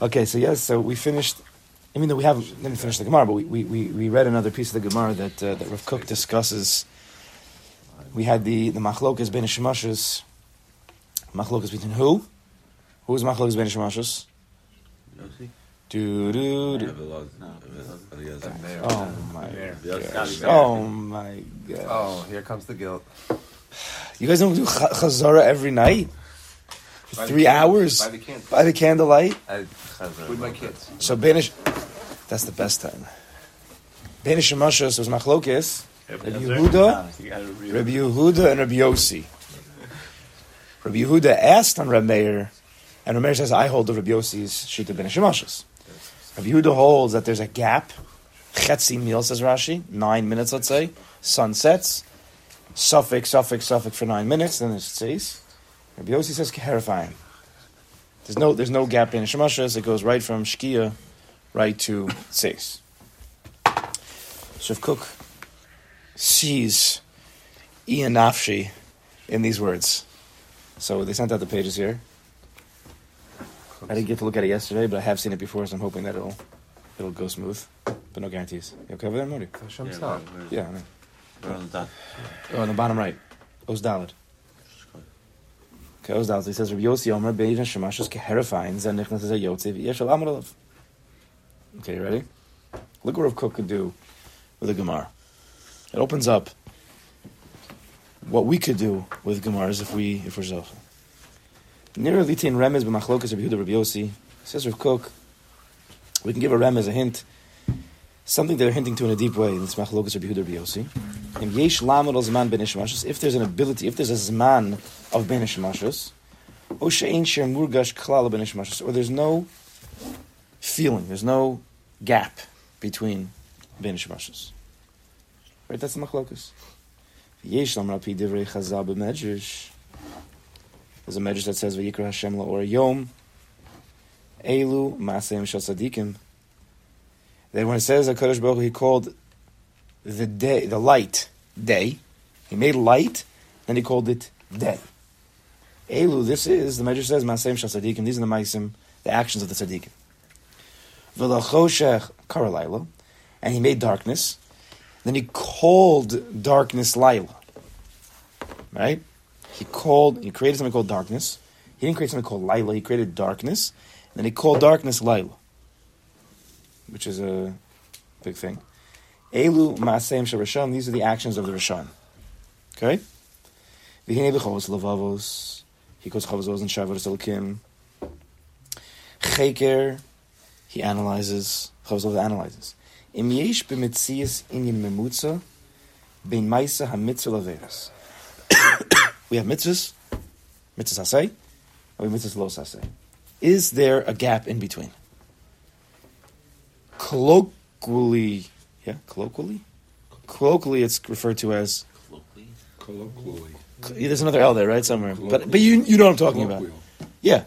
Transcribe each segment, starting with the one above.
Okay, so yes, so we finished. I mean, we haven't didn't finish the Gemara, but we, we, we, we read another piece of the Gemara that uh, that Rav Kook discusses. We had the the machlokas ben shemashos. Machlokas between who? Who is machlokas ben shemashos? Yossi? Do do do. Oh my Yossi. gosh! Oh my god! Oh, here comes the guilt. You guys don't do cha- chazara every night for By three candle- hours By the candle. by the candlelight. I, with my kids. So Banish, that's the best time. Banish Shemashos was Machlokis, Rabbi Yehuda, Rabbi Yehuda, and Rabbi Yossi. Rabbi Yehuda asked on Rabbi Meir, and Rabbi Meir says, I hold the Rabbi Yossi's Shita Banish Shemashos. Rabbi Yehuda holds that there's a gap, Chetzi meal, says Rashi, nine minutes, let's say, sun sets, suffix, suffix, suffix for nine minutes, then it says, Rabbi Yossi says, Keherifayim. There's no, there's no gap in Shemashas. it goes right from Shkia right to Seis. So if Kook sees Ian Nafshi in these words. So they sent out the pages here. I didn't get to look at it yesterday, but I have seen it before, so I'm hoping that it'll it'll go smooth. But no guarantees. You okay over there, Modi? Yeah, Yeah, I we're on the. Oh, on the bottom right. Oz Okay, Oz Dalad. He says, Rabbi Yossi Omer Beidin Shemashos Keherifein Zen Nichnas Zeh Yotzev Yeshel Amralav. Okay, you ready? Look what Rav Kook could do with a Gemara. It opens up what we could do with Gemaras if we if we're Zocha. Near Litin Remez b'Machlokas Rabbi Yehuda Rabbi Yossi says Rav Kook. We can give a remez a hint, something they're hinting to in a deep way. It's Machlokas Rabbi Yehuda Rabbi Yossi. And. If there's an ability, if there's a zman of ben ishmashus, o she'ein sher murgash klal ben ishmashus, or there's no feeling, there's no gap between ben ishmashus. Right, that's the machlokas. Yesh lamad al pi divrei chazal b'medrash. There's a medrash that says v'yikra Hashem or yom elu maseim shel tzadikim. Then when it says that Kadosh Baruch he called the day, the light, day. He made light, then he called it day. Elu, this is, the Medrash says, Maseim Shal Tzadikim, these are the Maisim, the actions of the Tzadikim. V'lachoshech Karalayla, and he made darkness, then he called darkness Laila. Right? He called, he created something called darkness. He didn't create something called Laila, he created darkness, and then he called darkness Laila, which is a big thing. Elu Maaseim Shel Rishon, these are the actions of the Rishon. Okay? V'hinei b'chovos levavos, he calls chavos and shavos elikim. Cheker, he analyzes, chavos analyzes. Im yesh b'metzias inyan memutza, bein maisa ha-mitzvah laveras. We have mitzvahs, mitzvahs hasei, and we mitzvahs los hasei. Is there a gap in between? Colloquially, yeah, colloquially? Colloquially, it's referred to as Colloquially. There's another L there, right, somewhere. But but you you know what I'm talking about. Yeah.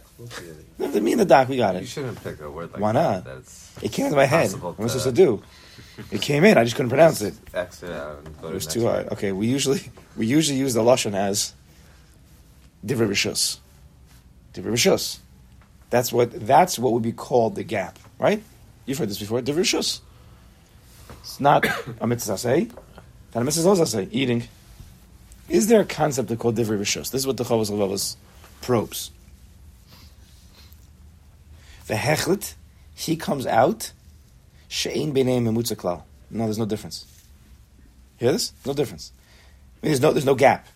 Me and the doc, we got You it. shouldn't pick a word like Why that. not? That's It came into my head. What am I to- supposed to do? It came in. I just couldn't pronounce it. exit out and go It was the too next hard. Okay, we usually we usually use the lashon as divrei rishus. That's what that's what would be called the gap, right? You've heard this before. Divrei. It's not a mitzvah say, not a mitzvah say. Eating. Is there a concept called divrei rishus? This is what the Chavos Levavos probes. The hechlet, he comes out. She'ein b'nei memutza klal. No, there's no difference. Hear this? No difference. I mean, there's no there's no gap.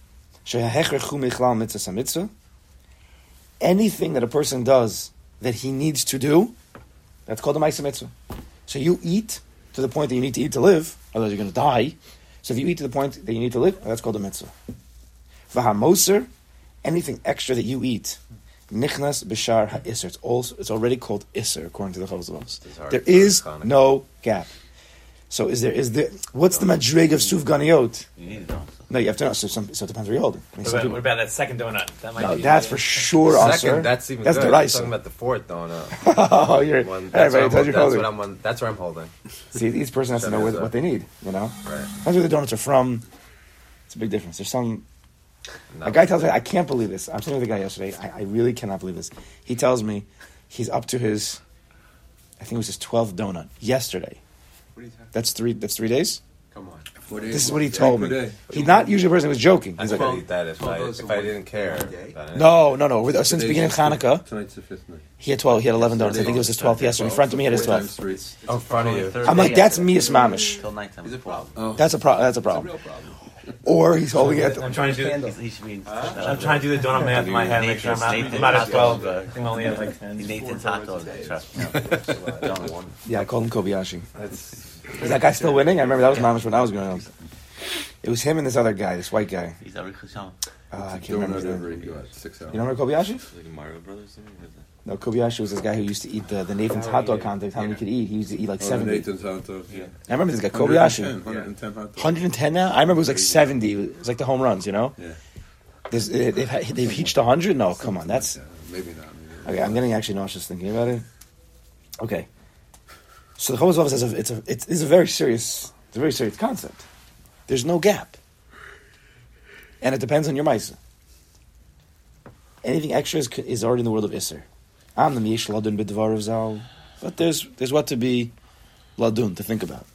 Anything that a person does that he needs to do, that's called a mitzvah. So you eat to the point that you need to eat to live, otherwise you're going to die. So if you eat to the point that you need to live, that's called a mitzvah. V'hamoser, anything extra that you eat, nichnas b'shar ha'isr. It's also it's already called isser according to the Chavos Levavos. It's hard There is no gap. So is there is there what's the madrig of suf ganiot? You need. No, you have to know. So, some, so it depends where you hold it. I mean, What about, people- what about that second donut? That might no, be that's for sure. The also. second, that's even that's good. the You're rice. talking about the fourth donut. oh, you're One, everybody that's, tells what you I'm, that's, holding. what I'm on, that's where I'm holding. See, each person has to know what, what they need. You know, Right. depends where the donuts are from. It's a big difference. There's some. No. A guy tells me, I can't believe this. I'm sitting with a guy yesterday. I, I really cannot believe this. He tells me he's up to his I think it was his twelfth donut yesterday. What are you talking? That's three. That's three days. Come on. Four days. This is what he told me. He's not usually a person who was joking. I He's could like, eat that if I, if I didn't care. day? then- uh, no, no, no. With- Since the beginning of the Hanukkah, Tonight's the fifth night. he had twelve. He had eleven donuts. I think it was his twelfth yesterday. In front of me, he had his Four times twelve. three. Oh, in front of you. I'm like, that's me, Mias Mamish. Till nighttime. Is it a problem? Oh. That's a problem. That's a problem. real problem. Or he's holding it. I'm trying to do. He's- He should be. I'm trying to do the donut math in my head. Make sure I'm not, I'm not at 12. I think I only have like 10. Nathan's hot dog. Trust me. Donut one. Yeah, I called him Kobayashi. That's Is that guy still winning? I remember that was Mamish when I was growing up. It was him and this other guy, this white guy. He's every Chasham. Uh, I can't remember. Donut His name. six hours. You don't remember Kobayashi? Like Mario Brothers. thing? What is that? No, Kobayashi was this guy who used to eat the, the Nathan's Oh, hot dog yeah. contest. How many he could eat? He used to eat like Oh, 70. Nathan's hot dog. Yeah. I remember this guy, Kobayashi. 110, 110 hot dogs. 110 now? I remember it was like 70. It was like the home runs, you know? Yeah. There's, they've, had- they've reached 100? No, come on. That's. Yeah, maybe not. Maybe Okay, I'm getting actually nauseous thinking about it. Okay. So the Vavos says it's a, it's, it's a very serious, it's a very serious concept. There's no gap. And it depends on your Maisa. Anything extra is, is already in the world of Isser. I'm the Miyesh Ladun B'Dvar Zal. But there's, there's what to be Ladun, to think about.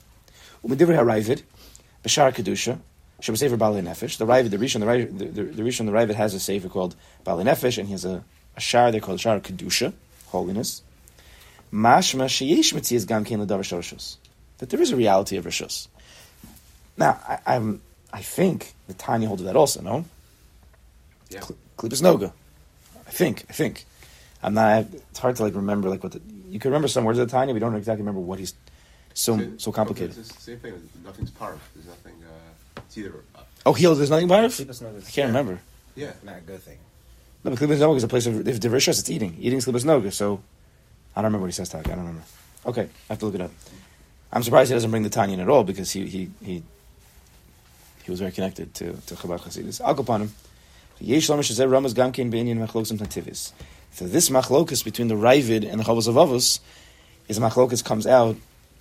Umedivri HaRavid, Bashar Kedusha, Shabbat Sefer Nefesh. The Ravid, the Rishon, the Rishon, the Ravid has a sefer called Bali Nefesh, and he has a, a shar they call Shar Kedusha, holiness. Mashma sheyesh mitzias gam kein ledavar shoroshos. That there is a reality of rishos. Now, I, I'm, I think the Tanya holds that also. No, Yeah. Klippus Noga. I think. I think. I'm not. It's hard to like remember like what the, you can remember some words of the Tanya, but you don't exactly remember what he's so Same- so complicated. It's the same thing. Nothing's part. There's nothing. Uh, it's either. Uh, Oh, heal. There's nothing about it. Noga. I can't remember. yeah. Not a good thing. No, but Klippus Noga is a place of if the rishos, it's eating. Eating Klippus Noga. So I don't remember what he says. Taka. I don't remember. Okay, I have to look it up. I'm surprised he doesn't bring the Tanya at all because he he he he was very connected to to Chabad Chasidus. I'll go upon him. Yesh Ramas Gamkein. So this machlokas between the Ravid and the Chavos of Avos is machlokas comes out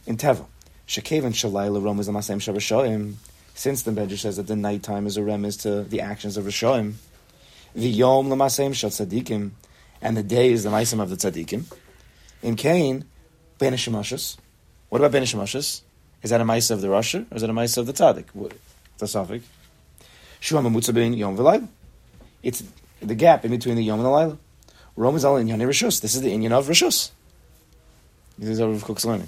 in Teva. Shekevan Shalayla Rom is the Masem Shabashoim. Since the Medrash says that the nighttime is a remiss to the actions of Rishoim, the Yom Lamasem Shal Tzadikim, and the day is the Maisim of the Tzadikim. In Cain, Ben What about Ben Is that a Maisa of the Rasha or is that a Maisa of the Tzadik? The Safik. Shua Mamutza Yom V'Layla. It's the gap in between the Yom and the Laila. Rome is all in Inyan Rishus. This is the Inyan of Rishus. This is Rav Kook's learning.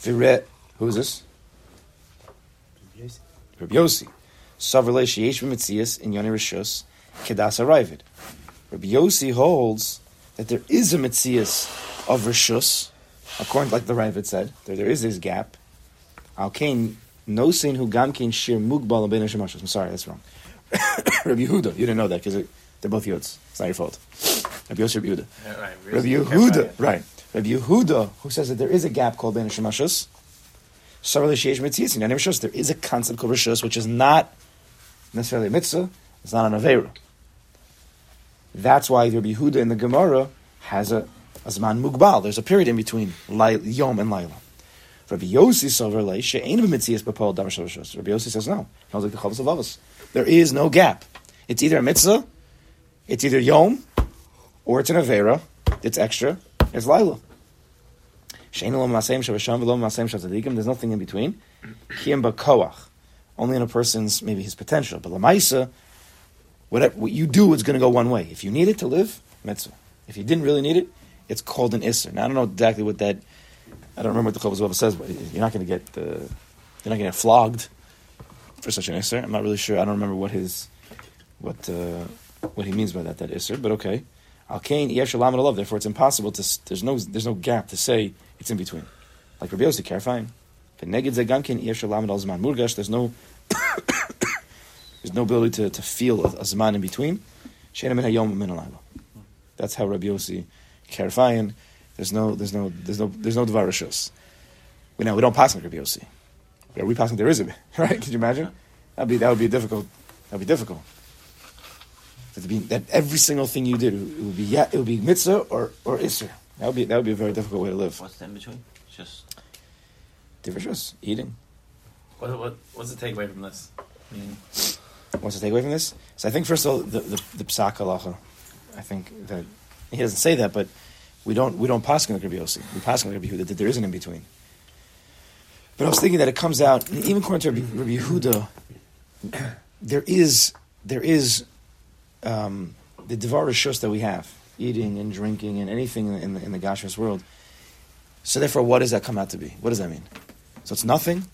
Vire, who is this? Rabbi Yossi. Savrle Sheyesh B'Metzias in Yoni Rishus, Kedas Aravid. Rabbi Yossi holds that there is a Metzias of Rishus, according to like the Ravid said, there, there is this gap. Al Kain, no sin who gam kain shir mugbal ben shemashos. I'm sorry, that's wrong. Rabbi Yehuda, you didn't know that because they're both Yods. It's not your fault. Rabbi Rabbi Yehuda. Yeah, right. Rabbi Yehuda, right. Rabbi Yehuda, who says that there is a gap called Ben Shemashos, Sarali Sheish Mitzias, in Rishos, there is a concept called Rishos, which is not necessarily a mitzvah, it's not an Aveira. That's why Rabbi Yehuda in the Gemara has a, a Zman Mugbal. There's a period in between Yom and Laila. Rabbi Yossi Rabbi Yossi says no. He holds like the Chavos of Avos. There is no gap. It's either a mitzvah, it's either Yom, or it's an Avera, it's extra, it's Laila. There's nothing in between. Only in a person's maybe his potential. But lamaisa, whatever what you do is going to go one way. If you need it to live, mitzvah. If you didn't really need it, it's called an isser. Now I don't know exactly what that. I don't remember what the Chovos Bava says, but you're not going to get the, you're not going to get flogged for such an isser. I'm not really sure. I don't remember what his what uh, what he means by that that isser. But okay. Al kain yesh alam love. Therefore, it's impossible to. There's no. There's no gap to say it's in between. Like Rabbi Yossi, murgash. There's no. there's no ability to, to feel a, a zman in between. Sheina min hayom min alayla. That's how Rabbi Yossi, Karfine. There's no. There's no. There's no. There's no dvarashos. We know we don't pass like Rabbi Yossi. Are we passing? There is a right. Could you imagine? That'd be that would be difficult. That'd be difficult. That, be, that every single thing you did, it would be yeah, it would be mitzvah or or isser. That would be that would be a very difficult way to live. What's the in between? It's just Different eating. What, what, what's the takeaway from this? I mean, What's the takeaway from this? So I think first of all, the the, the psak halacha. I think that he doesn't say that, but We don't we don't pass like Rabbi Yossi. We pass like Rabbi Yehuda that there is an in between. But I was thinking that it comes out even according to Rabbi, Yehuda, there is there is um, the devar rishus that we have, eating and drinking and anything in, in the, in the Gashras world. So therefore, what does that come out to be? What does that mean? So it's nothing.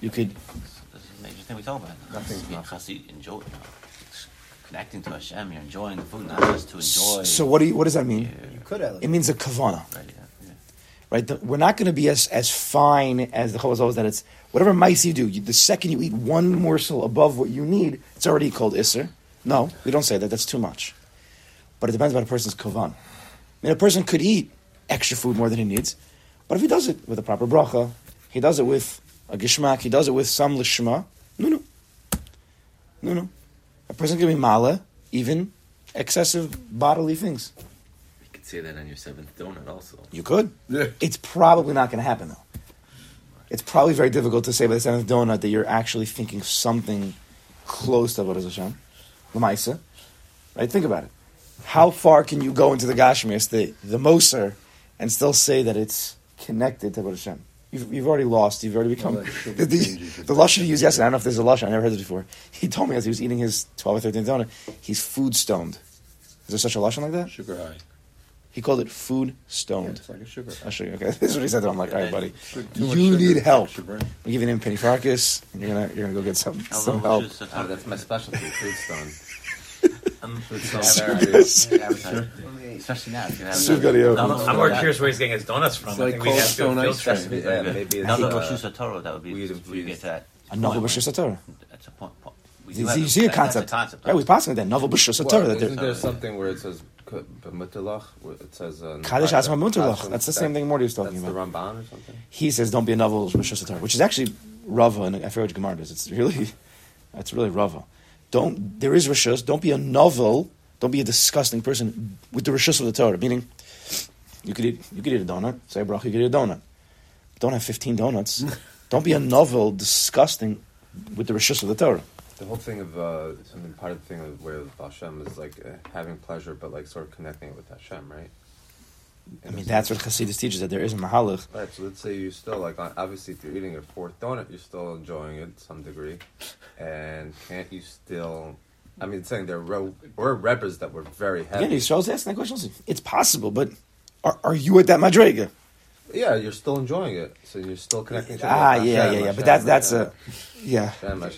You could This is a major thing we talk about. Nothing's nothing. chassid, enjoy, you know, it's connecting to Hashem. You're enjoying the food, not just to enjoy. So what do you, what does that mean? Yeah, You could have. It means a kavana. right, yeah, yeah. right? The, we're not going to be as, as fine as the Chovos that it's whatever mice you do. You, the second you eat one morsel above what you need, it's already called isser. No, we don't say that. That's too much. But it depends on a person's kavan. I mean, a person could eat extra food more than he needs, but if he does it with a proper bracha, he does it with a gishmak, he does it with some lishma. No, no, no, no. A person can be mala even excessive bodily things. You could say that on your seventh donut also. You could. Yeah. It's probably not going to happen though. It's probably very difficult to say by the seventh donut that you're actually thinking something close to Avodah Hashem, Lamaisa. Right? Think about it. How far can you go into the Gashmias, the the Moser, and still say that it's connected to Avodah Hashem? You've, you've already lost. You've already become Well, the, be the, changing. the lashon he used yesterday. I don't know if there's a lashon. I never heard it before. He told me as he was eating his twelve or thirteen donut, he's food stoned. Is there such a lashon like that? Sugar high. He called it food Yeah, stoned. it's like a sugar high. I'll show you. Okay, this is what he said. To him. I'm like, all right, buddy, Too much you sugar need help. affects your brain. I'm giving him penny farkas, and you're gonna you're gonna go get some some help. Oh, that's my specialty, food stone. Food yeah, stone. Yes. yeah, advertise. Especially now. if you have- Sugario. I'm, I'm more curious where he's getting his donuts from. It's I like think we Cold have to do a Stone field ice cream. Yeah, maybe it's, Another Rosh Hashanah, that would be weed where you get that. Another point b'shus where- That's a point. point. We You see, you see a concept, concept. right? We passing with that novel b'shus Well, Torah. That isn't there something where it says b'mutalach, it says uh, Kaddish Asma Mutalach. That's the that- same thing Morty was talking That's about. the Ramban or something. He says don't be a novel b'shus Torah, which is actually Rava, and I forget which Gemara it is. It's really, it's really Rava. Don't there is rishus. Don't be a novel. Don't be a disgusting person with the rishus of the Torah. Meaning, you could eat you could eat a donut. Say a bracha, you could eat a donut. Don't have fifteen donuts. don't be a novel, disgusting with the rishus of the Torah. The whole thing of uh, something part of the thing of where Hashem is like uh, having pleasure, but like sort of connecting it with Hashem, right? I mean, that's what Chassidus teaches that there is a mahalach. Right. So let's say you're still like obviously if you're eating a fourth donut, you're still enjoying it to some degree, and can't you still? I mean, saying there were, rebbers that were very heavy. Again, Yisrael's asking that question. It's possible, but are, are you at that madrega? Yeah, you're still enjoying it, so you're still connecting. to Ah, Hashem, yeah, yeah, yeah. Hashem, But that's that's Hashem, a yeah.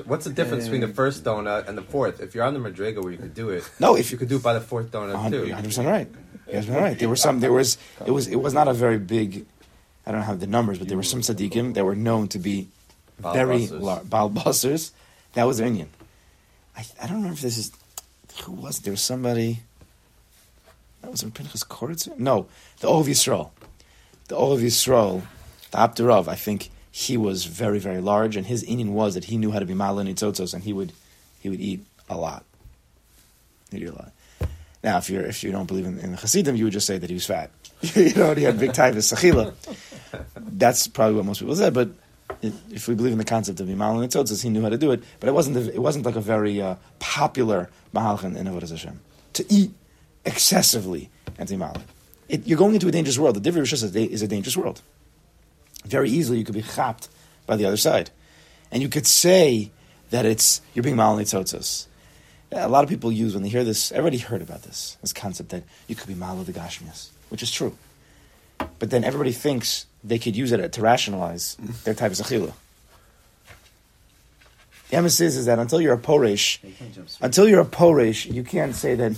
What's the difference between the first donut and the fourth? If you're on the Madriga where you could do it, No, if you could do it by the fourth donut too. hundred percent right. Were right. There were some. There was. It was. It was not a very big. I don't have the numbers, but there were some tzaddikim that were known to be very busters. large. That was their Indian. I, I don't remember if this is who was it? There was somebody. That was in Pinchas Koritzer? No, the Ohev Yisrael. The Ohev Yisrael, the Apter Rov, I think he was very, very large, and his Indian was that he knew how to be malin tzotzos, and he would, he would eat a lot. He'd eat a lot. Now, if you if you don't believe in, in the Hasidim, you would just say that he was fat. you know, he had big typhus, sachila. That's probably what most people said. But if we believe in the concept of Imal and Tzotzes, he knew how to do it. But it wasn't it wasn't like a very uh, popular Mahalchan in Avodah Hashem to eat excessively anti Imal. You're going into a dangerous world. The Divri Rishus is a dangerous world. Very easily, you could be chapped by the other side, and you could say that it's you're being Mal and Tzotzes. A lot of people use when they hear this. Everybody heard about this this concept that you could be malo the gashmias, which is true. But then everybody thinks they could use it to rationalize their type of zechila. The emphasis is that until you're a poresh, You can't jump straight. until you're a poresh, you can't say that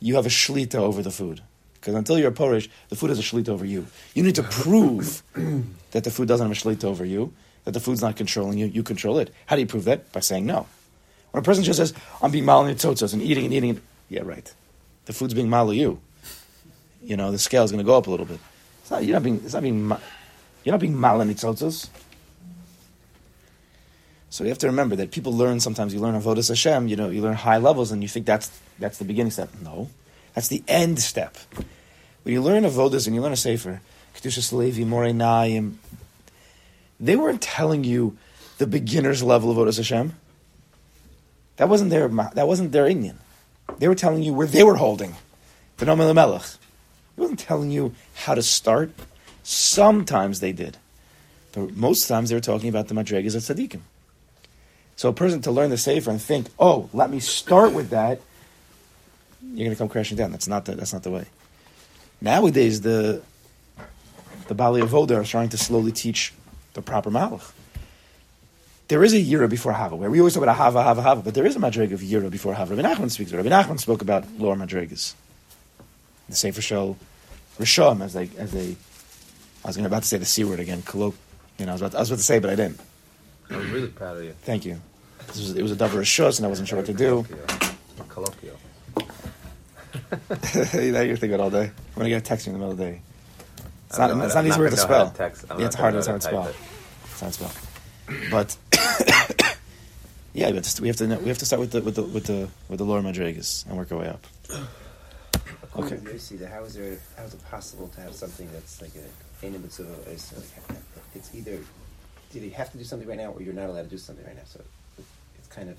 you have a shlita over the food. Because until you're a poresh, the food has a shlita over you. You need to prove that the food doesn't have a shlita over you, that the food's not controlling you, you control it. How do you prove that? By saying no. When a person just says, I'm being mal tzotzos and eating and eating, and, yeah, right. The food's being mal you. You know, the scale's going to go up a little bit. It's not, you're not being, it's not being, you're not being mal tzotzos. So you have to remember that people learn sometimes. You learn avodas Hashem. You know, you learn high levels, and you think that's that's the beginning step. No, that's the end step. When you learn avodas and you learn a sefer, kedushas levi, morei naim, they weren't telling you the beginner's level of avodas Hashem. That wasn't their that wasn't their Indian. They were telling you where they were holding the Noam Elimelech. He wasn't telling you how to start. Sometimes they did, but most times they were talking about the madrigas of tzaddikim. So a person to learn the sefer and think, "Oh, let me start with that," you're going to come crashing down. That's not the, that's not the way. Nowadays, the the Bali Avoda are trying to slowly teach the proper malach. There is a Yira before Hava, where we always talk about a Hava, Hava, Hava, but there is a Madreg of Yira before Hava. Rabbi Nachman speaks. Rabbi Nachman spoke about lower Madregas. The Sefer Show, Risham, as they, as they, I was about to say the C word again, colloq, you know, I was, about, I was about to say, but I didn't. I'm really proud of you. Thank you. This was, it was a double Rishos, and I wasn't sure what to do. Colloquial. now you're thinking all day. I'm going to get a text you in the middle of the day. It's not, not it's gonna- not easy word to not know spell. to. Yeah, it's hard. It's hard to spell. type It's hard to spell. But yeah, but we have to know- we have to start with the with the with the with the lower madrigas and work our way up. According Okay. to Yossi, then how is there how is it possible to have something that's like a Ein Mitzvah is like, it's either either you have to do something right now or you're not allowed to do something right now. So it's kind of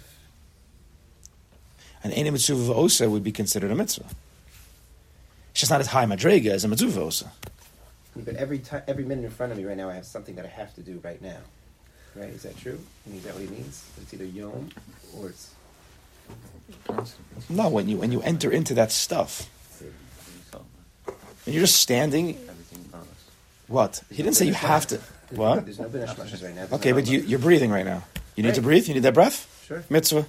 An Eine Mitzvah Osa would be considered a mitzvah. It's just not as high madriga as a mitzvah Osa. but every time every minute in front of me right now I have something that I have to do right now. Right? Is that true? I mean, is that what he means? It's either Yom or it's No, when you when you enter into that stuff, and you're just standing. Everything in front of us. What? He didn't say you have to. What? There's no B'nai Shmashas right now. Okay, but you, you're breathing right now. You need to breathe. You need that breath. Sure. Mitzvah.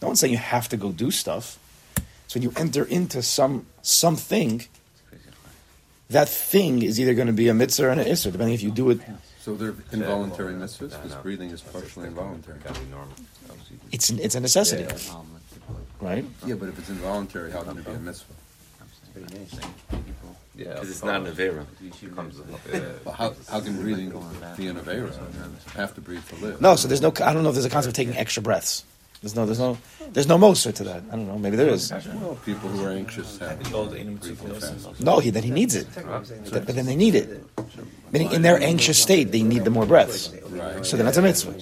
No one's saying you have to go do stuff. So when you enter into some something, that thing is either going to be a mitzvah or an isser, depending if you do it. So they're involuntary mitzvahs because breathing is partially involuntary. Gotta. It's it's a necessity, right? Yeah, but if it's involuntary, how can it be a mitzvah? Very nice. Yeah, Because it's not an Avera. Well, how, how can breathing be an avera? I have to breathe to live. No, so there's no. I don't know if there's a concept of taking extra breaths. There's no. There's no. There's no moser to that. I don't know. Maybe there is. Well, people who are anxious have The old Einem breathing Tzufos. fast. No, he then he needs it. But, but then they need it. Meaning, in their anxious state, they need the more breaths. Right. So then that's a mitzvah.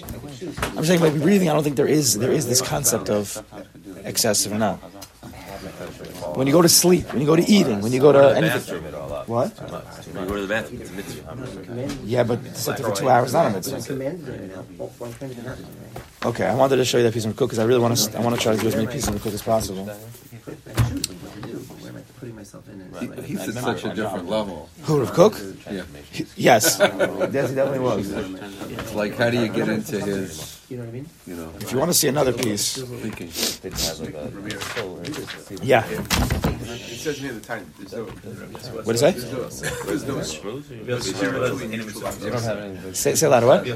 I'm saying by breathing, I don't think there is there is this concept of excessive or not. When you go to sleep, when you go to eating, when you go to anything. What? When you go to the bathroom, it's a mitzvah. Yeah, but sit there for two hours, not a mitzvah. Commanded right now. Oh, one kind of not, right? Okay, I wanted to show you that piece of Kook because I really want to. I want to try to do as many pieces of Kook as possible. I choose what to do. Where am I putting myself in? He- He's at such a different level. Who of Kook? Yeah. Yes, yes, he definitely was. It's like, how do you get into his, you know what I mean? you know, If you want to see another piece, thinking? yeah. It says near the time, there's no, What is that? there's no, there's no, Because you remember those Einem Tzufos. You don't have any. Say, say louder. What?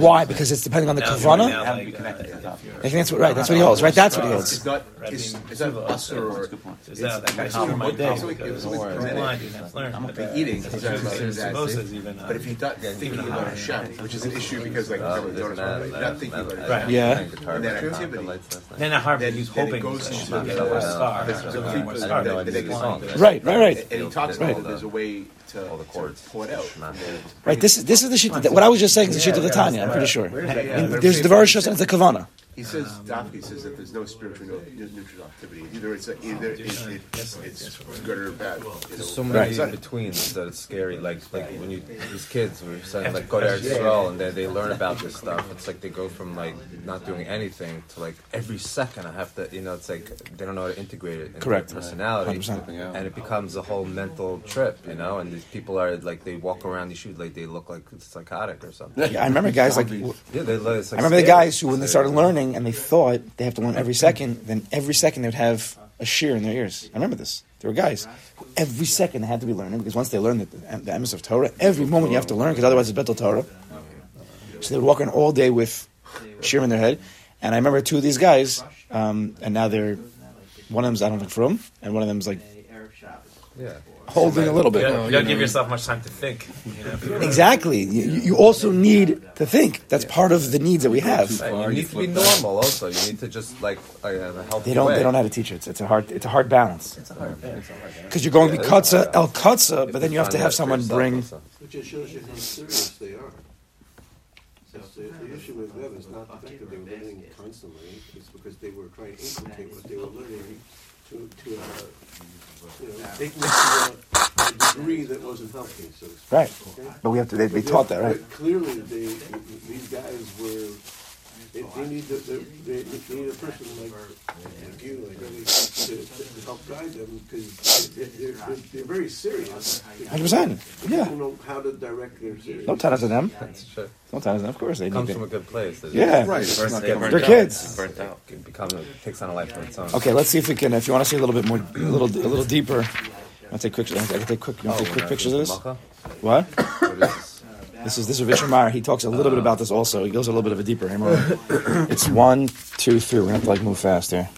Why? Because it's depending on the kavana. I think that's what. Right. That's what he holds. Right. That's what he holds. It's not, it's, it's not us or, Is that that guy's super my day? So it was Because with it's permitted. blind, you have to learn. Eating, it's it's not about it's that. even, but if you're um, not thinking about Hashem, which is an issue because like, remember, Doesn't Jonas, matter. you're not thinking about Right. Yeah. And that activity, Then not hard, but then- he's then it hoping goes into the- star. the- She'll the get a people star. that- He's that- blind. Right. Right. Right. and he talks Right. about there's a way to, All the chords. pull it out. Right. This is this is the shit. That, what I was just saying is the shit of the Tanya. I'm pretty sure. I mean, there's the Varishos and it's the kavana. He says, Dafki says that there's no spiritual, no, neutral activity. Either it's, a, either it's, it's, it's good or bad. You know? There's so many Right. in betweens that it's scary. Like like when you these kids were saying like go to Eretz Yisrael and they, they learn about this stuff. It's like they go from like not doing anything to like every second I have to you know it's like they don't know how to integrate it into Correct. their personality 100%. and it becomes a whole mental trip you know and these people are like they walk around these shoes like they look like psychotic or something. Yeah, I remember guys like. Yeah, they look. It's I like remember the guys who, when they started learning and they thought they have to learn every second, then every second they would have a shear in their ears. I remember this. There were guys who every second they had to be learning because once they learned the, the of Torah, every moment you have to learn because otherwise it's betel Torah. So they would walk around all day with shear in their head. And I remember two of these guys, um, and now they're one of them's I don't think from, and one of them's like Yeah. Holding a little You bit. don't, you don't give yourself much time to think. You know? Exactly. You, you also need to think. That's part of the needs that we have. And you need to be normal. Also, you need to just like uh, in a healthy They don't. way. They don't know how to teach it. It's, it's a hard. It's a hard balance. It's a hard, it's a hard. Because you're going to be kutza el kutza, but then you have to have someone bring. also. Which just shows you how serious they are. It's, uh, the issue with them is not the fact that they were learning constantly, it's because they were trying to inculcate what they were learning to, to, uh, you know, take it to a, a degree that wasn't healthy, so to speak. Right. Okay? But we have to. They, they taught that, right? but Clearly, they, these guys were, they, they need, the- the- they, they need a person like, like you, like really, to, to help guide them, because they're, they're, they're very serious. 100%. Yeah. People know how to direct their serious. Don't tell to them. That's shit. Don't tell them. Of course they need comes to. from a good place. They Yeah. Right. First It's not get gonna- They're kids. Burnt out. It become takes on a life of its own. Okay, let's see if we can. If you want to see a little bit more, a little, a little deeper. I'll take quick. I can take quick. You want to take oh, quick pictures of this? What? What is this? This is this is Reb Itche Meyer. He talks a little bit oh. about this also. He goes a little bit of a deeper. Hey, it's one, two, three. We're gonna have to like move fast here.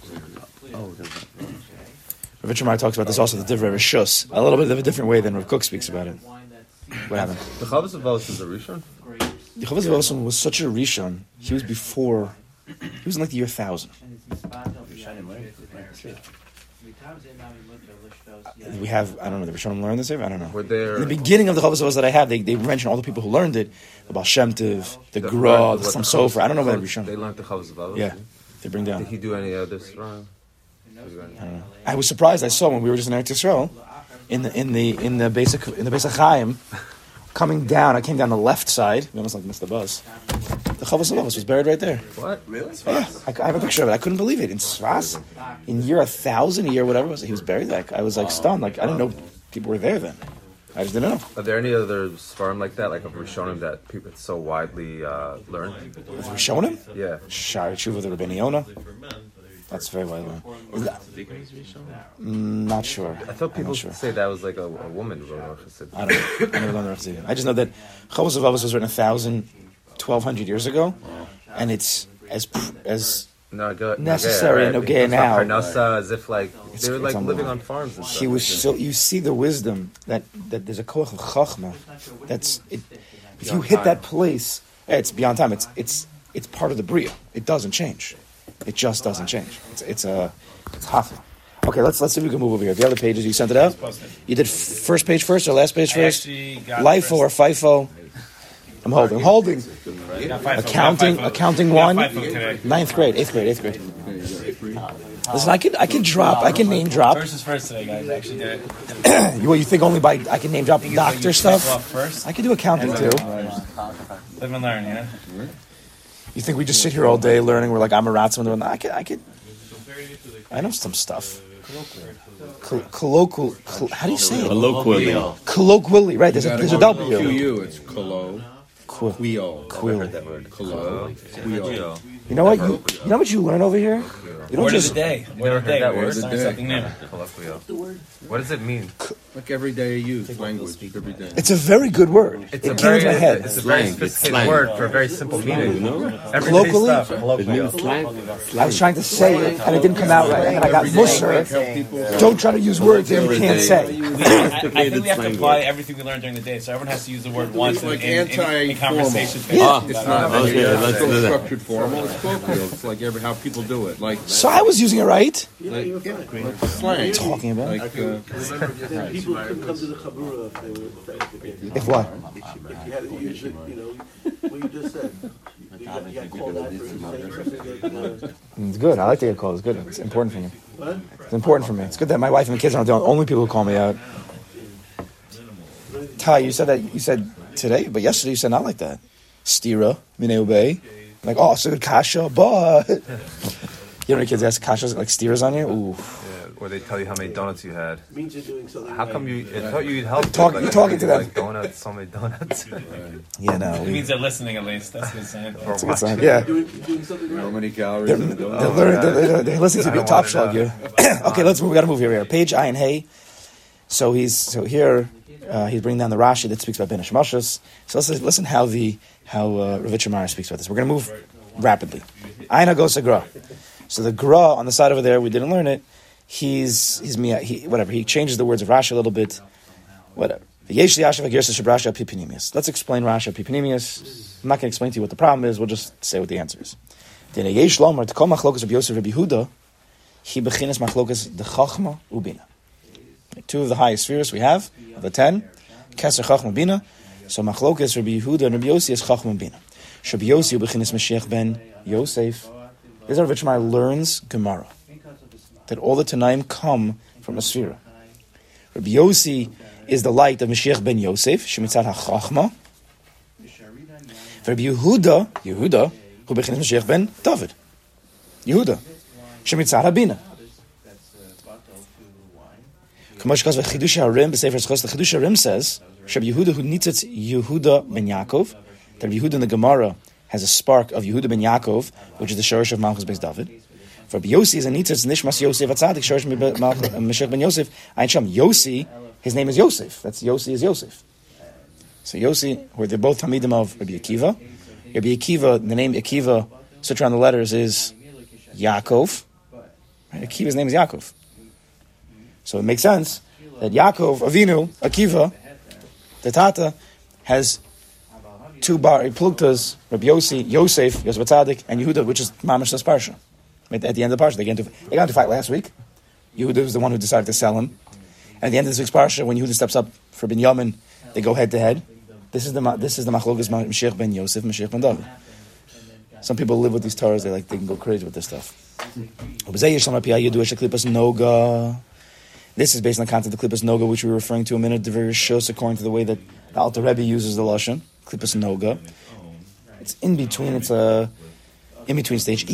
Reb Itche Meyer talks about this also. The different Rishus, a little bit of a different way than Rav Kook speaks about it. What happened? The Chavos of Vos is a Rishon. Yehovah's Vosim was such a Rishon. He was before. He was in like the year thousand. We have. I don't know. The Rishonim learned this. I don't know. Were there In the beginning of the Chavos Avos that I have, they, they mention all the people who learned it, the Baal Shem Tov, the Gra, the what Sam Sofer. I don't know where the Chavos- They learned the Chavos of Yeah, they bring down. Did he do any other Sram? I was surprised. I saw when we were just in Eretz Yisrael, in the in the in the basic in the basic Chaim, coming down. I came down the left side. We almost like missed the bus. The Chavos Avos was buried right there. What? Really? Yeah, I, I have a picture of it. I couldn't believe it in Svas, in year a thousand, a year whatever it was. He was buried. Like I was like stunned. Like I didn't know people were there then. I just didn't know. Are there any other Sfarim like that, like of Rishonim that people it's so widely uh, learned? Was we showing him? Yeah. Shari Tshuva the Rabbeinu Yonah. That's very well known. Is that- Not sure. I thought people not sure. say that was like a, a woman who wrote Rosh I don't know. I never learned the rest of it. I just know that Chavos of Avos was written a thousand, twelve hundred years ago, and it's as as No, go, Necessary no, Nogea now. Parnasa, as if like It's- they were like living on farms. And stuff. he was so. You see the wisdom that that there's a koach of chachma. That's it. If you hit that place, eh, it's beyond time. It's it's it's part of the bria. It doesn't change. It just doesn't change. It's it's a it's hafla. Okay, let's let's see if we can move over here. The other pages you sent it out. You did first page first or last page first? actually got LIFO or first. FIFO? I'm holding. I'm holding. Got five votes, Accounting, got five votes. accounting one, five votes today. ninth grade, eighth grade, eighth grade. Listen, I can I can drop, I can name drop. First is first today, guys. I actually did it. You, what, you think only by I can name drop Think it's like doctor stuff? pick first. I can do accounting too. Live and learn, you. You think we just sit here all day learning? We're like I'm a rat. Someone ratzman. I could, I could. I know some stuff. Col- colloquial. col- how do you say it? Colloquially. Colloquially, right? There's You a, gotta there's a go W. QU, it's collo, Qu- quio, Quill. collo, quio. You know what? You, you know what you learn over here? You don't Word of the day. Word of the heard day. that We're word. starting Day. something new. Colloquial. What does it mean? Like everyday use, language, every day. It's a very good word. It's it a came very, into my head. it's a very Slang, it's sophisticated slang. word for a very simple meaning. Everyday Colloquially? stuff. It means slang. I was trying to say it and it didn't come out right, and I got musher. Help. Don't try to use words that you can't say. I, I think we have to apply everything we learned during the day, so everyone has to use the word once in, like in, in, in anti-formal. conversations. Ah, It's not okay, it's let's still do that. structured formal, it's colloquial, it's like every, how people do it, like, So I was using it right. like, like slang. Talking about Like, uh, Then people could come to the Chabura if they were effective. if what? If you had it, you know, what you just said. You got, you got called out for saying something that, uh, It's good. I like to get called. It's good. It's important for me. what? It's important for me. It's good that my wife and the kids aren't the only people who call me out. Ty, you said that you said today, but yesterday you said not like that. Stira, mine obey. Like, oh, a good kasha, but you know, when kids ask kashas like steers on you. Ooh, Yeah, Or they tell you how many donuts you had. Means you're doing something How right. come you? I thought you'd help. Talk- with, you're talking to them. Like donuts, so many donuts. yeah, no, It we, means they're listening at least. That's what it's saying. it's a good sign. Yeah, Doing, doing something how many calories they're, they're, donut? learning, they're, they're, they're listening to I top slug know. you. okay, let's move. We got to move here. here. Page Ayin Hay. So he's so here. Uh, he's bringing down the Rashi that speaks about Ben Hashmashas. So listen, listen how the how uh, Rav Itche Meyer speaks about this. We're going to move rapidly. Ayin goes to Gra. So the Gra on the side over there, we didn't learn it. He's he's he whatever. He changes the words of Rashi a little bit. Whatever. Let's explain Rashi pipinimius. I'm not going to explain to you what the problem is. We'll just say what the answer is. Rabbi. Two of the highest spheres we have of the ten. Keser chachma bina. So machlokas Rabbi Yehuda and Rabbi Yossi is chachma bina. Shabi Yossi Bechinis Mashiach ben Yosef. This is how Shemai learns Gemara. That all the Tanaim come from a sphere. Rabbi Yossi is the light of Mashiach ben Yosef, Shemitzad HaChachma. Rabbi Yehuda, Yehuda, who bechinis Mashiach ben David. Yehuda, Shemitzad HaBina. Kamash Kaz v'chidush harim b'sefer Zchos. The chidush harim says Rabbi Yehuda who nitzitz Yehuda ben Yaakov. That Yehuda in the Gemara has a spark of Yehuda ben Yaakov, which is the shorish of Malchus Beis David. For Yossi is a nitzitz nishmas Yosef atzadik shorish Mashiach ben Yosef. Ein Sham Yossi, his name is Yosef. That's Yossi is Yosef. So Yossi, where they're both Hamidim of Rabbi Akiva. Rabbi Akiva, the name Akiva, switch around the letters is Yaakov. Right? Akiva's name is Yaakov. So it makes sense that Yaakov, Avinu, Akiva, the Tata, has two bar pluktas, Rabbi Yossi, Yosef, Yosef Tzadik, and Yehuda, which is Mamash Parsha. At the end of the Parsha, they got, into, they got into fight last week. Yehuda was the one who decided to sell him. And at the end of this week's Parsha, when Yehuda steps up for Ben Yamin, they go head to head. This is the this is the Machlokas Mashiach ben Yosef, Mashiach ben David. Some people live with these Torahs, they like they can go crazy with this stuff. This is based on the concept of Klippas Noga, which we were referring to a minute, the very shows according to the way that the Alter Rebbe uses the Lashon, Klippas Noga. It's in between, it's a in between stage.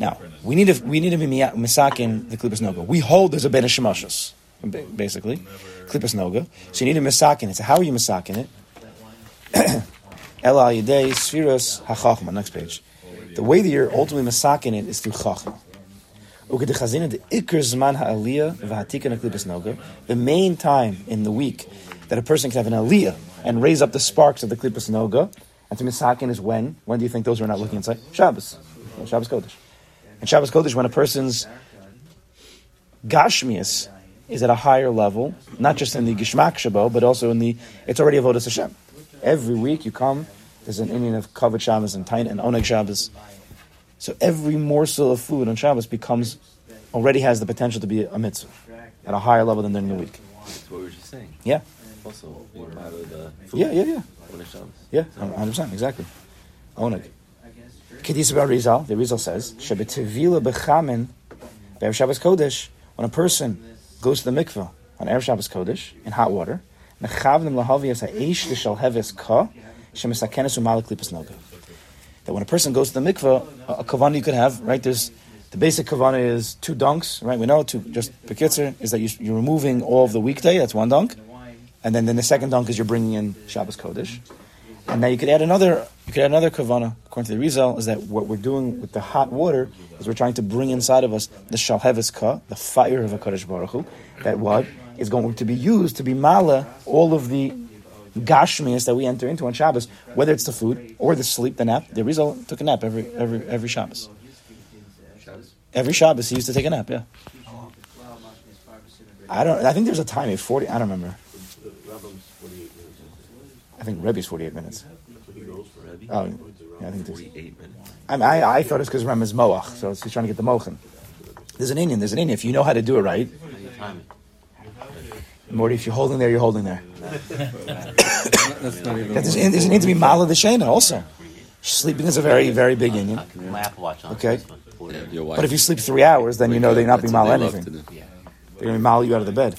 Now, we need to we need to be misakin the Klippas Noga. We hold there's a Ben Shemashas, basically. Klippas Noga. So you need to misakin it. So how are you misakin it? Ela Yidei Sfiras HaChachma, next page. The way that you're ultimately misakin it is through Chachma. The main time in the week that a person can have an aliyah and raise up the sparks of the klipas noga, and to misakin is when? When do you think those who are not looking inside? Shabbos. Shabbos Kodesh. And Shabbos Kodesh, when a person's gashmias is at a higher level, not just in the gishmak shabo, but also in the, it's already avodas Hashem. Every week you come, there's an Indian of kavod Shabbos and tain and oneg Shabbos. So every morsel of food on Shabbos becomes, already has the potential to be a mitzvah at a higher level than during the week. That's what we were just saying. Yeah. Also, part of the food. Yeah, yeah, yeah. Yeah, 100%, exactly. Oneg. Kedis Bar Rizal, the Rizal says, Shebetivila bechamin be'er Shabbos Kodesh, when a person goes to the mikveh on Erev Shabbos Kodesh in hot water. That when a person goes to the mikveh, a, a kavanah you could have, right, there's, the basic kavanah is two dunks, right, we know, two, just bekitzer, is that you, you're removing all of the weekday, that's one dunk, and then, then the second dunk is you're bringing in Shabbos Kodesh. And now you could add another, you could add another kavana, according to the Rizal, is that what we're doing with the hot water is we're trying to bring inside of us the shalheves ka, the fire of a Kadosh Baruch Hu, that what is going to be used to be mala all of the gashmias that we enter into on Shabbos, whether it's the food or the sleep, the nap. The Rizal took a nap every every every Shabbos. Every Shabbos he used to take a nap. Yeah. I don't. I think there's a time. of Forty. I don't remember. I think Rebbe's 48 minutes. Oh, yeah, I think it is. 48 minutes. I, mean, I, I thought it's because Rem is Moach, so he's trying to get the Mochen. There's an Indian, there's an Indian. If you know how to do it right, Morty, if you're holding there, you're holding there. That's not even. There's, there's an Indian to be Mala the Shana also. Sleeping is a very, very big Indian. My Apple Watch on. Okay. Yeah, your wife. But if you sleep three hours, then you know they're not being That's Mala anything. They're going to Mala you out of the bed.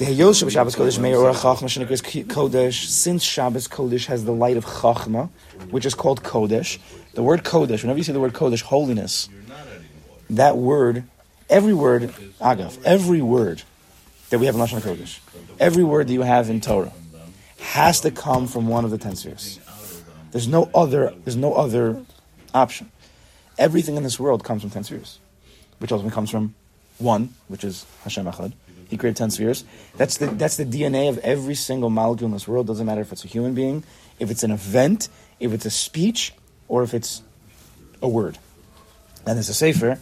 The Heyos of Shabbos Kodesh, Meir Orach Chachma Shenekes Kodesh, since Shabbos Kodesh has the light of Chachma, which is called Kodesh. The word Kodesh, whenever you say the word Kodesh, holiness, that word, every word, Agav, every word that we have in Lashon Kodesh, every word that you have in Torah, has to come from one of the ten spheres. There's no other. There's no other option. Everything in this world comes from ten spheres, which ultimately comes from one, which is Hashem Echad. He created ten spheres. That's the that's the DNA of every single molecule in this world. Doesn't matter if it's a human being, if it's an event, if it's a speech, or if it's a word. And there's a sefer,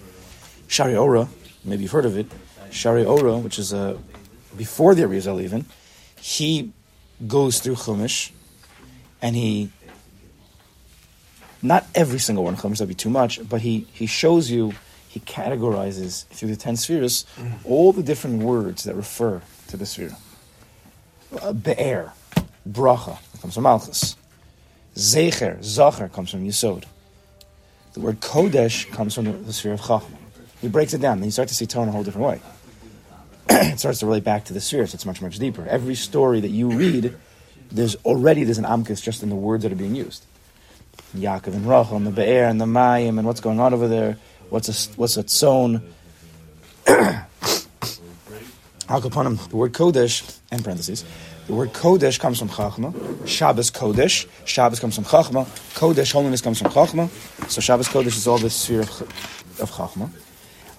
Shari Ora. Maybe you've heard of it. Shari Ora, which is a before the Arizal even. He goes through Chumash, and he not every single one Chumash, that'd be too much, but he, he shows you, he categorizes through the ten spheres all the different words that refer to the sphere. Uh, Be'er, bracha, comes from Malchus. Zecher, Zacher comes from Yisod. The word Kodesh comes from the, the sphere of Chachma. He breaks it down, and you start to see Torah in a whole different way. it starts to relate back to the spheres. It's much, much deeper. Every story that you read, there's already there's an amkus just in the words that are being used. Yaakov and Rachel and the Be'er and the Mayim and what's going on over there. What's a what's a tzon? Al kaponim, the word Kodesh, and parentheses, the word Kodesh comes from Chachma. Shabbos Kodesh. Shabbos comes from Chachma. Kodesh, holiness, comes from Chachma. So Shabbos Kodesh is all the sphere of, of Chachma.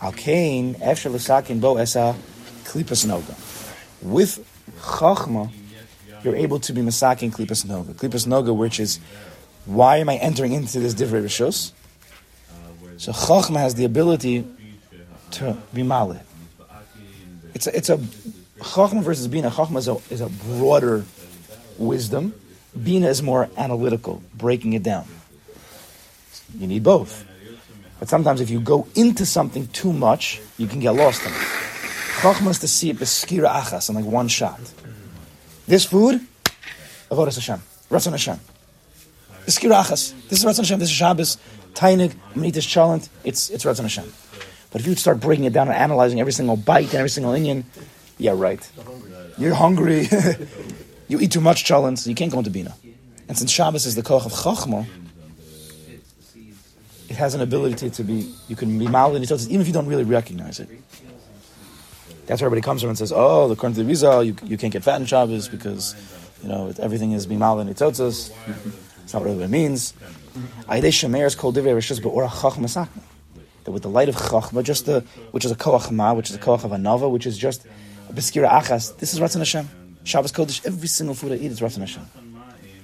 Al Kain, Efshel L'sakin Bo Esa, Klipas Noga. With Chachma, you're able to be Masakin Klipas Noga. Klipas Noga, which is, why am I entering into this Divrei Rishos? So Chachma has the ability to be Maleh. It's a, it's a Chachma versus Bina. Chachma is a, is a broader wisdom. Bina is more analytical, breaking it down. You need both. But sometimes if you go into something too much, you can get lost in it. Chachma is to see it beskira achas in like one shot. This food, avodas Hashem, Ratzon Hashem. Achas. This is Ratzon Hashem. This is Shabbos. Tainig, Manitas Chalent. It's it's Ratzon Hashem. But if you start breaking it down and analyzing every single bite and every single onion, yeah, right. You're hungry. you eat too much chalent, so you can't go into Bina. And since Shabbos is the koch of Chachma, it has an ability to be, you can be in even if you don't really recognize it. That's where everybody comes from and says, oh, according to the Rizal, you, you can't get fat in Shabbos because, you know, everything is bimal and. It's not what it means. That with the light of chachma, just the, which is a koach ma, which is a koach of anava, which is just a beskira achas, this is Ratzon Hashem. Shabbos Kodesh, every single food I eat is Ratzon Hashem.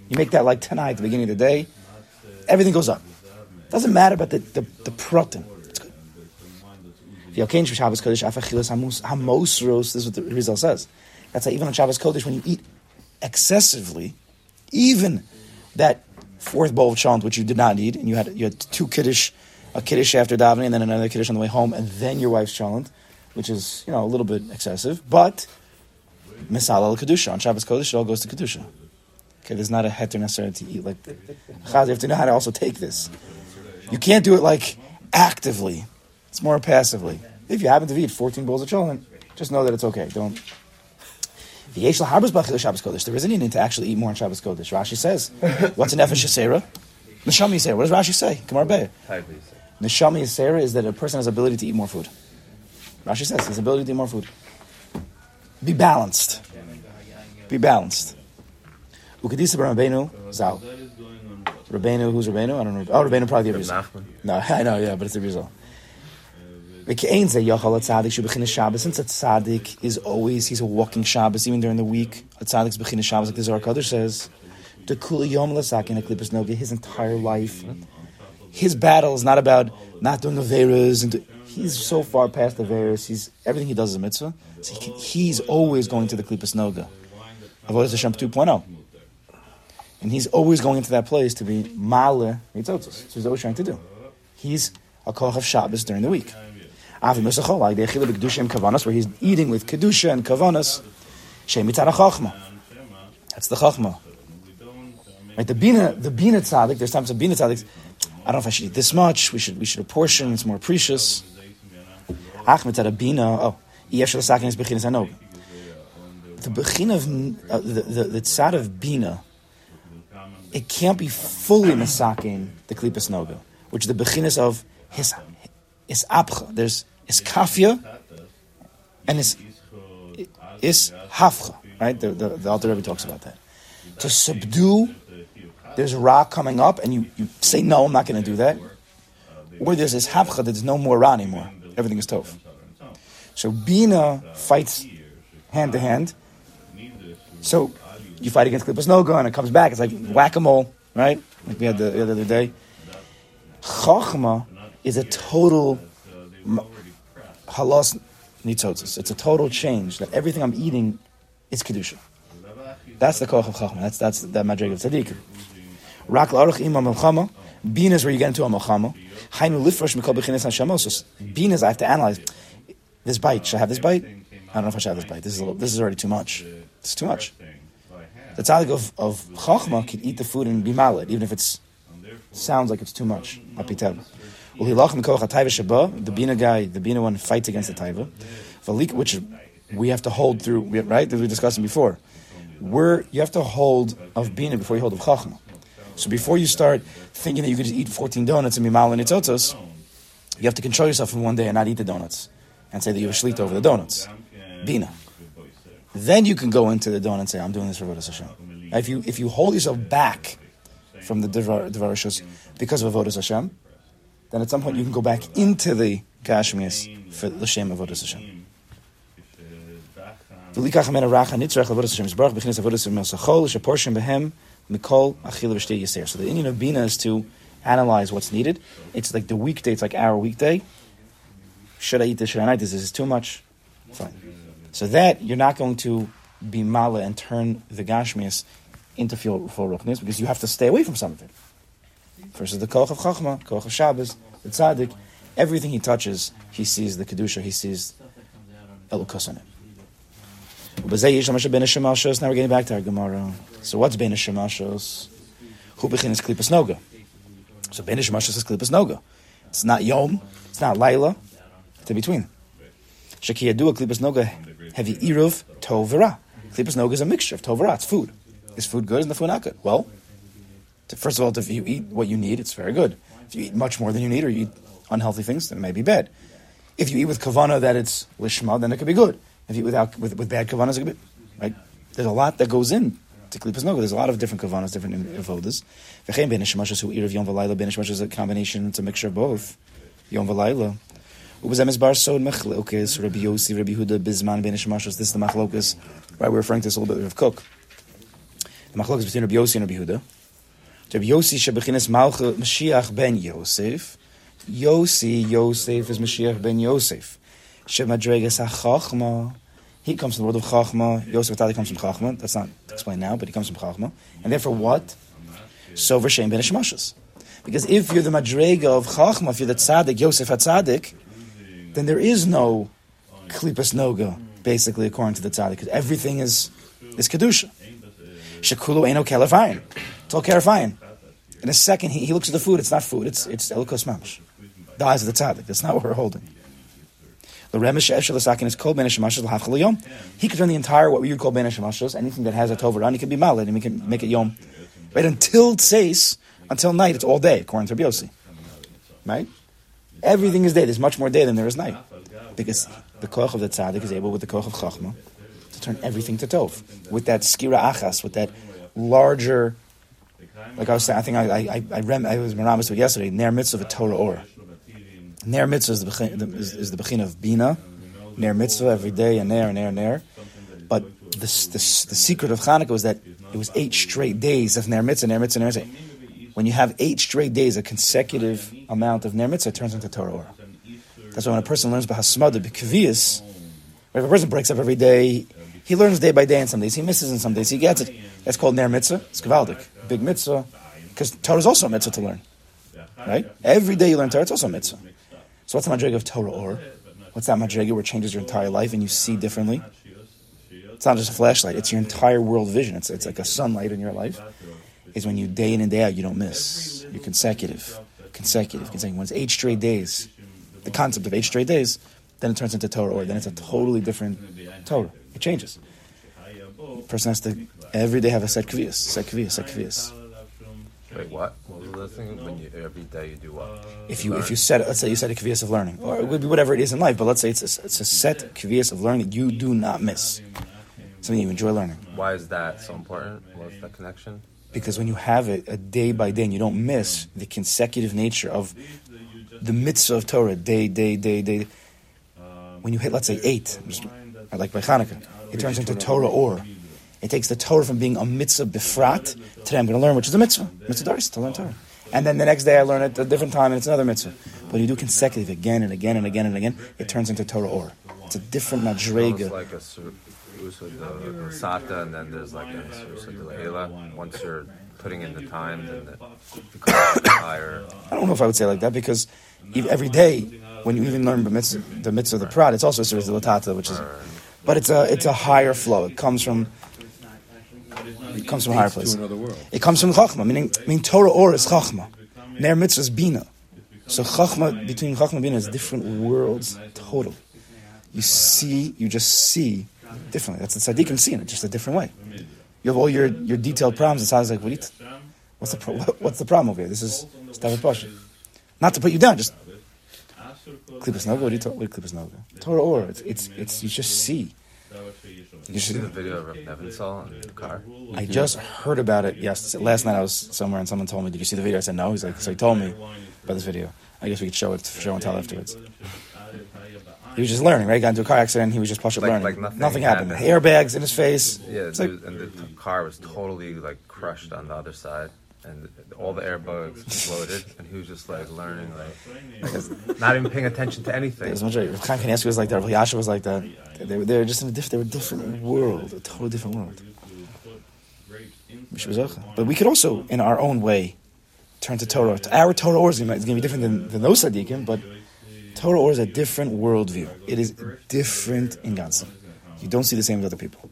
You make that like tonight, at the beginning of the day, everything goes up. Doesn't matter about the, the, the protein. It's good. This is what the Rizal says. That's why even on Shabbos Kodesh, when you eat excessively, even that fourth bowl of cholent, which you did not need, and you had you had two kiddush, a kiddush after davening, and then another kiddush on the way home, and then your wife's cholent, which is you know a little bit excessive, but misal al kedusha on Shabbos Kodesh, it all goes to kedusha. Okay, there's not a heter necessary to eat like. Chaz, you have to know how to also take this. You can't do it like actively. It's more passively. If you happen to eat 14 bowls of cholent, just know that it's okay. Don't. V'yesh lahabas b'achil Shabbos Kodesh. There isn't a need to actually eat more on Shabbos Kodesh. Rashi says, "What's an nefesh yisera? Neshama yisera." What does Rashi say? Gemara Be'er. Neshama yisera is that a person has ability to eat more food. Rashi says his ability to eat more food. Be balanced. Be balanced. Ukadisa Rabbeinu Zal. Rabbeinu, who's Rabbeinu? I don't know. Oh, Rabbeinu probably the Rizal. No, I know, yeah, but it's the Rizal. Since a tzaddik is always, he's a walking Shabbos, even during the week. A tzaddik's b'china Shabbos, like the Zohar Kadosh says. The kula yom l'sak in a klippus noga, his entire life. His battle is not about not doing Averas. and He's so far past the Averas. He's, everything he does is a mitzvah. So he can, he's always going to the klippus noga. Avodah Hashem 2.0. And he's always going into that place to be male mitzotzos. So he's always trying to do. He's a koch of Shabbos during the week. Avi Musachol, like the Echila B'Kedusha and Kavanas, where he's eating with Kedusha and Kavanas. Shem Mitzad HaChachma. That's the Chachma. Right, the Bina, the Bina Tzaddik, there's times of Bina Tzaddik, I don't know if I should eat this much, we should, we should apportion, it's more precious. Ach Mitzad Bina, oh, Yesh L'Sakin is Bechinas Hanog. The Bechin of, uh, the, the, the Tzad of Bina, it can't be fully Masakin, the Klipas Noga, which is the Bechinas of his, is Abcha. There's is Kafia and is is Hafcha, right? The, the, the Alter Rebbe talks about that. To subdue, there's Ra coming up, and you, you say, no, I'm not going to do that. Or there's this Hafcha there's no more Ra anymore. Everything is Tov. So Bina fights hand to hand. So you fight against Klippas Noga, and it comes back. It's like whack a mole, right? Like we had the, the other day. Chachma is a total halos nitzotzis. It's a total change that everything I'm eating is kedusha. That's the koch of chachma. That's that's the madrig of tzaddik. Rak la'aruch ima melchama. Bina is where you get into a melchama. Hainu lifrosh mikol b'chines hashamos. Bina is I have to analyze this bite. Should I have this bite? I don't know if I should have this bite. This is little, this is already too much. It's too much. The tzaddik of, of chachma can eat the food and be malad, even if it's sounds like it's too much. The bina guy, the bina one fights against the taiva. Which we have to hold through, right? That we discussed before. We're, you have to hold of bina before you hold of chachma. So before you start thinking that you could just eat 14 donuts and be mal and itzotos, you have to control yourself in one day and not eat the donuts and say that you have shlita over the donuts. Bina. Then you can go into the donut and say, I'm doing this for Avodah Hashem. If you, if you hold yourself back from the Devar Devarashos because of Avodah Hashem, then at some point you can go back into the Gashmias for L'Shem Avodah Hashem. V'shtei yiser. So the Indian of Bina is to analyze what's needed. It's like the weekday, it's like our weekday. Should I eat this? Should I not eat this? Is this too much? Fine. So that you're not going to be mala and turn the gashmias into full ruchnis because you have to stay away from some of it. Versus the koch of chachma, koch of Shabbos, the tzaddik, everything he touches, he sees the kedusha, he sees elukus on it. Now we're getting back to our Gemara. So what's ben shemashos? Who bechinas klipas noga? So ben shemashos is klipas noga. It's not yom, it's not laila, it's in between. Shekiyadua klipas noga heavy iruv tovera. Klipas noga is a mixture of tovera. It's food. Is food good? Is the food not good? Well, to- first of all, if you eat what you need, it's very good. If you eat much more than you need, or you eat unhealthy things, then it may be bad. If you eat with kavana that it's lishma, then it could be good. If you eat without with, with bad kavanas, it could be right. There's a lot that goes in to klipas noga. There's a lot of different kavanas, different avodas. V'chein ben shemashos who eat yom v'layla. Ben shemashos is a combination. It's a mixture of both. Yom v'layla. Ubezem is bar sod mechlokes Rabbi Yosi Rabbi Huda Bizman Ben Shemashos. This is the machlokas. Right, we're referring to this a little bit of Kook. The machlokas between Rabbi Yosi and Rabbi Huda. Rabbi Yosi shebechinas Malcha Mashiach ben Yosef. Yosi Yosef is Mashiach ben Yosef. Shemadregas HaChachma. He comes from the world of Chachma. Yosef Tali comes from Chachma. That's not explained now, but he comes from Chachma. And therefore, what? So Vershem ben Shemashos. Because if you're the Madrega of Chachma, if you're the Tzaddik, Yosef HaTzaddik, then there is no klipas noga, basically, according to the tzaddik, because everything is is kedusha. Shekulu eno kelefayin. It's all kelefayin. In a second, he, he looks at the food. It's not food. It's it's elikos mamash. The eyes of the tzaddik. That's not what we're holding. The remish eshelasakin is kol l'hafchal yom. He could turn the entire what we would call ben shemashos, anything that has a tovaran, he can be malad and we can make it yom. Right until tseis, until night, it's all day according to Rabbi Right. Everything is day. There's much more day than there is night. Because the koch of the tzaddik is able with the koch of chachma turn everything to tov. With that skira achas, with that larger, like I was saying, I think I, I, I, rem, I was meramis with yesterday, ner mitzvah of Torah or. Ner mitzvah is the, bechin, the, is, is the bechin of bina. Ner mitzvah every day, and ner, and ner, and ner. But the, the, the secret of Hanukkah was that it was eight straight days of ner mitzvah, ner mitzvah, ner mitzvah. When you have eight straight days, a consecutive amount of ner mitzvah, it turns into Torah or. That's why when a person learns Bahasmada, B'kaviyas, if a person breaks up every day, he learns day by day and some days he misses and some days he gets it. That's called Ner Mitzvah. It's Gavaldik. Big mitzvah. Because Torah is also a mitzvah to learn. Right? Every day you learn Torah, it's also a mitzvah. So what's the madriga of Torah or? What's that madriga where it changes your entire life and you see differently? It's not just a flashlight, it's your entire world vision. It's, it's like a sunlight in your life. Is when you day in and day out, you don't miss. You're consecutive. Consecutive. Consecutive. When it's eight straight days, the concept of eight straight days, then it turns into Torah, or then it's a totally different Torah. It changes. The person has to every day have a set kvias, set kvias, set kvias. Wait, what? What was the thing? When you every day you do what? If you if you set let's say you set a kvias of learning, or it would be whatever it is in life, but let's say it's a, it's a set kvias of learning that you do not miss, something you enjoy learning. Why is that so important? What's the connection? Because when you have it a day by day, and you don't miss the consecutive nature of the mitzvah of Torah, day, day, day, day. When you hit, let's say, eight, like by Hanukkah, it turns into Torah or. It takes the Torah from being a mitzvah befrat. Today I'm going to learn, which is a mitzvah. Mitzvah daris, to learn Torah. And then the next day I learn it at a different time, and it's another mitzvah. But you do consecutive again and again and again and again, it turns into Torah or. It's a different madrega. like a sur- usul de de sata, and then there's like a leila. Once you're putting in the time, then it becomes higher. I don't know if I would say like that because every day when you even learn the mitzvah, the mitzvah of the prat, it's also a series of latata, which is, but it's a it's a higher flow. It comes from It comes from a higher place. It comes from Chachma, meaning, meaning Torah or is Chachma. Ner mitzvah is Bina. So Chachma, between Chachma and Bina is different worlds, total. You see, you just see differently. That's the tzaddikim seeing it, just a different way. You have all your, your detailed problems. It sounds like, what what's, the pro- what's the problem over here? This is Stavit Pasha. Not to put you down, just Klippus Noga, what do you talk? What Klippus Noga? Torah or, it's, it's, it's, you just see. You You see the video of Reb Nevin saw in the car? I just heard about it. Yes, last night I was somewhere and someone told me, "Did you see the video?" I said, "No." He's like, "So he told me about this video. I guess we could show it, show and tell afterwards." He was just learning, right? He Got into a car accident. He was just partially Like- learning. like nothing happened. happened. Airbags in his face. Yeah, It's like, dude, and the car was totally like crushed on the other side, and all the airbags exploded, and he was just like learning, like, not even paying attention to anything. as much as Chaim Kanievsky was like that, Rav Yasha was like that. They were, they were just in a different, they were a different world, a totally different world. But we could also, in our own way, turn to Torah. Our Torah or is going to be different than, than those tzaddikim, but Torah or is a different worldview. It is different in Gansen. You don't see the same with other people.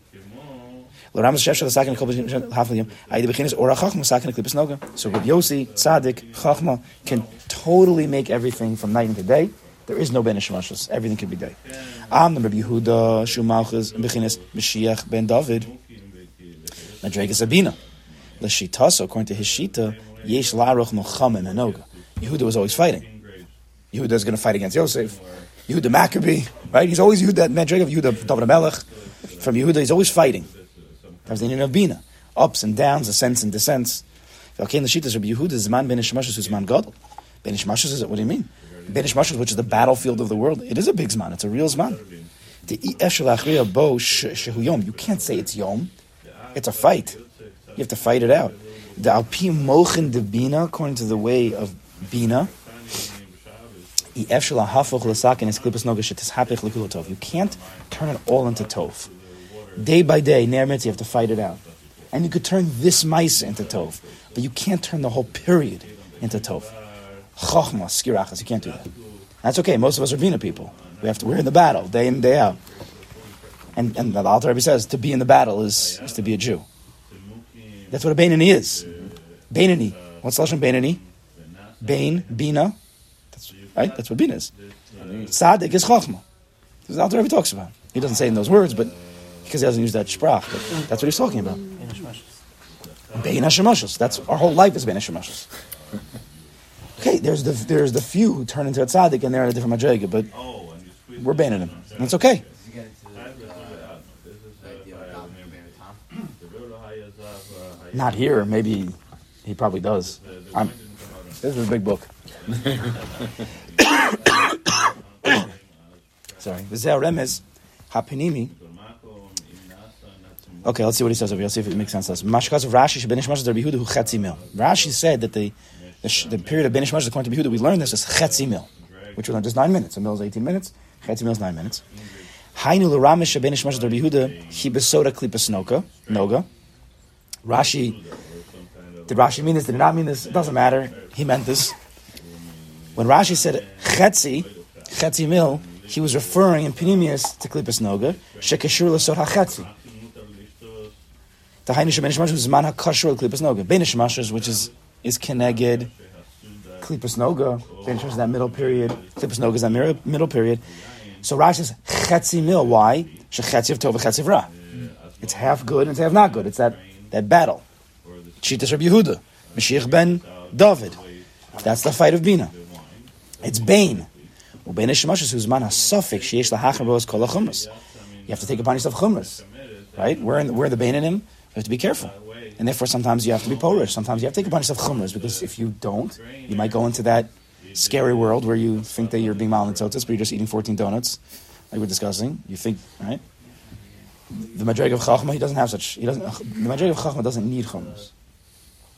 So Rabbi Yossi, Tzaddik, Chachma can totally make everything from night into day. There is no Ben Shemashos. Everything can be day. Am the Rabbi Yehuda, Shumalchus, Bechinis, Mashiach, Ben David, Madrega Sabina. The Shita, so according to his Shita, Yesh Laruch Mochamen Hanoga. Yehuda was always fighting. Yehuda is going to fight against Yosef. Yehuda Maccabee, right? He's always Yehuda, Madrega of Yehuda, David Melech. From Yehuda, he's always fighting. That was the Indian of Bina. Ups and downs, ascents and descents. Okay, in the Shita, Rabbi Yehuda is man Ben Ishmashus, who's man Gadol. Ben Ishmashus is, what do you mean? Ben Ishmashus, which is the battlefield of the world, it is a big zman. It's a real zman. You can't say it's Yom. It's a fight. You have to fight it out. The Alpi Mochen de Bina, according to the way of Bina, you can't turn it all into tov. Day by day, ner you have to fight it out. And you could turn this mice into tov, but you can't turn the whole period into tov. Chochma, skirachas, you can't do that. That's okay. Most of us are Bina people. We have to. We're in the battle day in day out. And and the Alter Rebbe says to be in the battle is, is to be a Jew. That's what a Bainani is. Bainani. What's Lashon Bainani? Bain, Bina. That's, right? That's what Bina is. Tzaddik is Chochma. This is what Alter Rebbe talks about. He doesn't say in those words, but because he doesn't use that sprach. That's what he's talking about. Bein Hashemashos. That's our whole life is Bein Hashemashos. Okay, there's the there's the few who turn into a tzaddik and they're in a different madrega, but we're banning them. And it's okay. Not here. Maybe he probably does. I'm, this is a big book. Sorry. V'zeh remez hapinimi. Okay, let's see what he says over here. Let's see if it makes sense. Mashkas of Rashi, Shebenish Mashas Rabbi Yehuda, who chetzi. Rashi said that the, the, the period of Benish Mashas, according to Yehuda, we learned this is chetzi mil, which we learned just nine minutes. A mil is 18 minutes. Chetzi mil is nine minutes. Hainu l'ramish Shebenish Mashas Rabbi Yehuda, he besoda klipas noga. Rashi, did Rashi mean this? Did he not mean this? It doesn't matter. He meant this. When Rashi said chetzi, chetzi mil, he was referring in Pinimius to klipas noga, shekashur l'sod ha-chetzi. The Hainish Benish Mashas is man hakashur klipas noga. Benish Mashas, which is is keneged klipas noga. Benish Mashas is that middle period. Klipas noga is that middle period. So Rashi says chetzi mil. Why? Shechetzi of tova chetzi ra. It's half good and it's half not good. It's that that battle. Shitas Rabbi Yehuda, Mashiach ben David. That's the fight of Bina. It's Bain. You have to take upon yourself chumras, right? We're in the Bain in him. You have to be careful. And therefore, sometimes you have to be Polish. Sometimes you have to take upon yourself chumras, because if you don't, you might go into that scary world where you think that you're being malnutzotis, but you're just eating 14 donuts, like we're discussing. You think, right? The Madreg of Chachma, he doesn't have such. He doesn't. The Madreg of Chachma doesn't need chumras.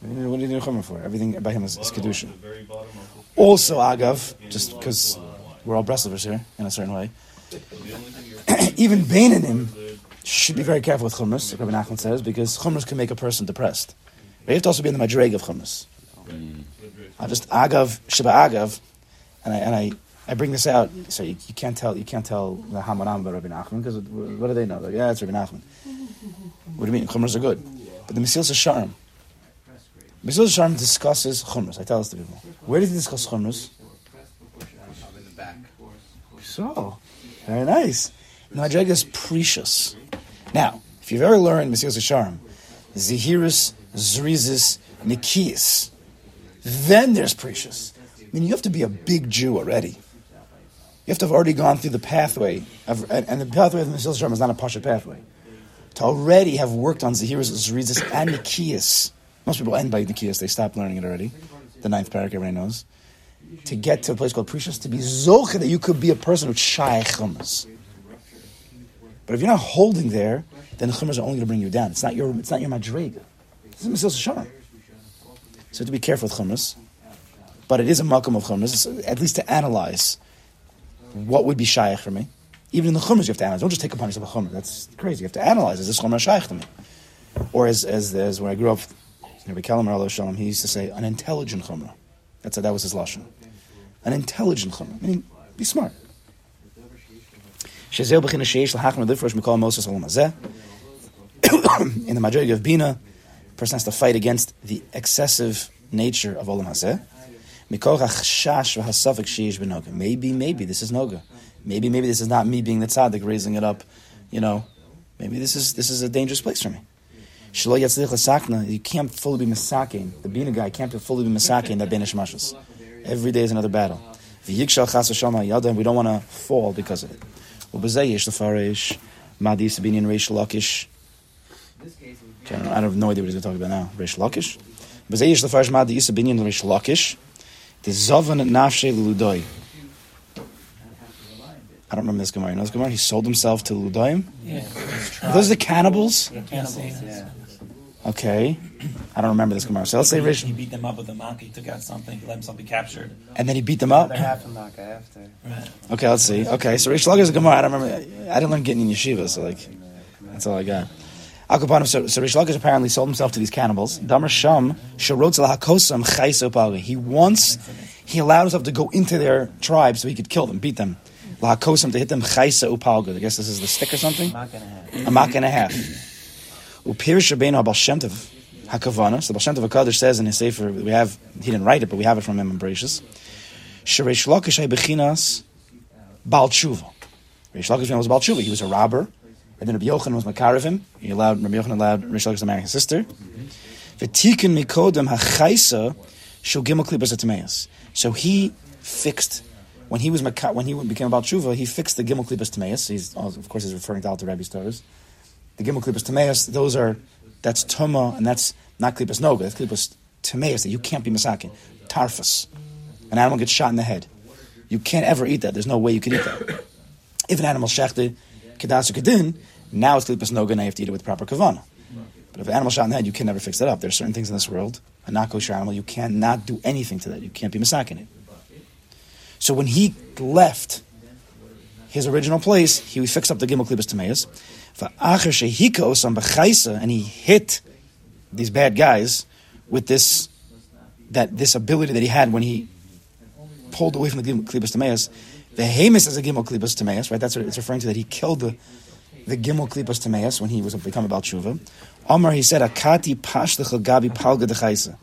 What do you need chumra for? Everything by him is, is kedusha. Also, agav, just because we're all Breslovers here in a certain way. Even Bainanim should be very careful with chumras, like Rabbi Nachman says, because chumras can make a person depressed. But you have to also be in the madreg of chumras. I just agav sheba agav, and I and I, I bring this out so you, you can't tell you can't tell the Hamaram about Rabbi Nachman because what do they know? Like, yeah, it's Rabbi Nachman. What do you mean? Chumras are good. But the Mesilas Yesharim, Mesilas Yesharim discusses chumras. I tell this to people. Where did he discuss chumras? So, very nice. Madrega is precious. Now, if you've ever learned Mesilas Yesharim, Zehirus, Zrizis, Nikias, then there's precious. I mean, you have to be a big Jew already. You have to have already gone through the pathway, of, and, and the pathway of Mesilas Yesharim is not a Pasha pathway. To already have worked on Zehirus, Zrizis, and Nikias. Most people end by Nikias, they stop learning it already. The ninth paragraph, everybody knows. To get to a place called precious, to be Zocha, that you could be a person with Shai Chumas. But if you're not holding there, then the chumras are only going to bring you down. It's not your, it's not your madrega. This is Mesilas Yesharim. So to be careful with chumras. But it is a makom of chumras, at least to analyze what would be shaykh for me. Even in the chumras, you have to analyze. Don't just take upon yourself a chumrah. That's crazy. You have to analyze. Is this chumrah shaykh to me? Or as, as, as when I grew up, Rabbi Kalam Shalom, he used to say, an intelligent chumrah. That's that was his lashon. An intelligent chumrah, meaning be smart. Shezeh b'china sheish l'hachmer lifrosh mikol Moses olam hazeh. In the majority of Bina, a person has to fight against the excessive nature of olam hazeh. Mikol hachshash v'hasafik sheish b'noga. Maybe, maybe this is noga. Maybe, maybe this is not me being the tzaddik raising it up. You know, maybe this is this is a dangerous place for me. Shlo yatzlich l'sakna. You can't fully be misakin. The Bina guy can't fully be misakin that benish mashas. Every day is another battle. We don't want to fall because of it. Ubezei yesh lefarish madi sabinian reish lakish. Okay, I don't- have no idea what he's going to talk about now. Reish lakish. Ubezei yesh lefarish madi sabinian reish lakish. The nafshe ludoi. I don't remember this Gemara. You know this Gemara? He sold himself to Ludoim? Yeah. Are those the cannibals? Cannibals, yeah. Okay. I don't remember this Gemara. So let's say He beat them up with a monkey, took out something, let himself be captured. and then he beat them up? They're half a makkah after. Right. Okay, let's see. Okay, so Rish Lakish is a Gemara. I don't remember. I didn't learn getting in yeshiva, so like, that's all I got. Akapanim, so, so Rish Lakish apparently sold himself to these cannibals. Damar Sham, Sharotz Lahakosam Chayso Pali. He wants, he allowed himself to go into their tribe so he could kill them, beat them. Lahakosam to hit them Chaysa Upalga. I guess this is the stick or something? Makkah and a half. a mak and a half. Upirish Rabbeinu Tov Hakavana. So Shem Hakadosh says in his sefer, we have he didn't write it, but we have it from him in Bereshis. Sheresh Lakish bechinas Baal Tshuva. Lakish was Baal Tshuva. He was a robber. And then Rabbi Yochanan was Makar of him. He allowed Rabbi Yochanan allowed Reish Lakish to marry his sister. V'tikin mikodem gimel klipas atameas. So he fixed when he was when he became about tshuva, he fixed the gimel klipas tameas. He's of course he's referring to Alter Rebbe's Torahs. The gimel klipas tameas, those are that's tuma and that's not klipas noga. That's klipas tameas that you can't be masakin. Tarfus, an animal gets shot in the head. You can't ever eat that. There's no way you can eat that. If an animal shechted kedas kedin, now it's klipas noga. and I have to eat it with proper kavana. But if an animal shot in the head, you can never fix that up. There are certain things in this world, a not kosher animal, you cannot do anything to that. You can't be masakin it. So when he left his original place, he fixed up the gimel klibas tameas. Va'acher shehika osam b'chaisa, and he hit these bad guys with this that this ability that he had when he pulled away from the klibas tameas. The hamus is a gimel klibas tameas, right? That's what it's referring to. That he killed the the gimel klibas tameas when he was become about tshuva. Omar, he said, "Akati pashlecha gabi palga dechaisa."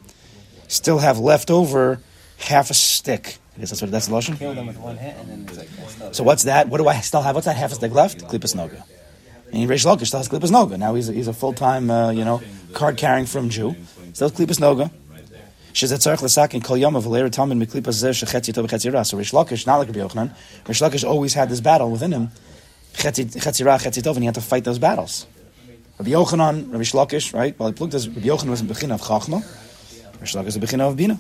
Still have left over half a stick. I guess that's what that's the lashon. Kill them with one hit, and then it's like that's not So what's that? What do I still have? What's that half a stick left? Klippas Noga. And Reish Lakish still has Klippas Noga. Now he's a, he's a full time, uh, you know, card carrying from Jew. Still has Klippas Noga. Shezetzarech l'sakin kol yom of leir talmud miklipas zeh shechetzi tov chetzi ra. So Reish Lakish, not like Rabbi Yochanan, Reish Lakish always had this battle within him, chetzi ra, chetzi tov, and he had to fight those battles. Rabbi Yochanan, Rabbi Lakish, right? Well, he looked as Rabbi Yochanan was in Bechina of Chachma. Reish Lakish is a Bechina of Bina.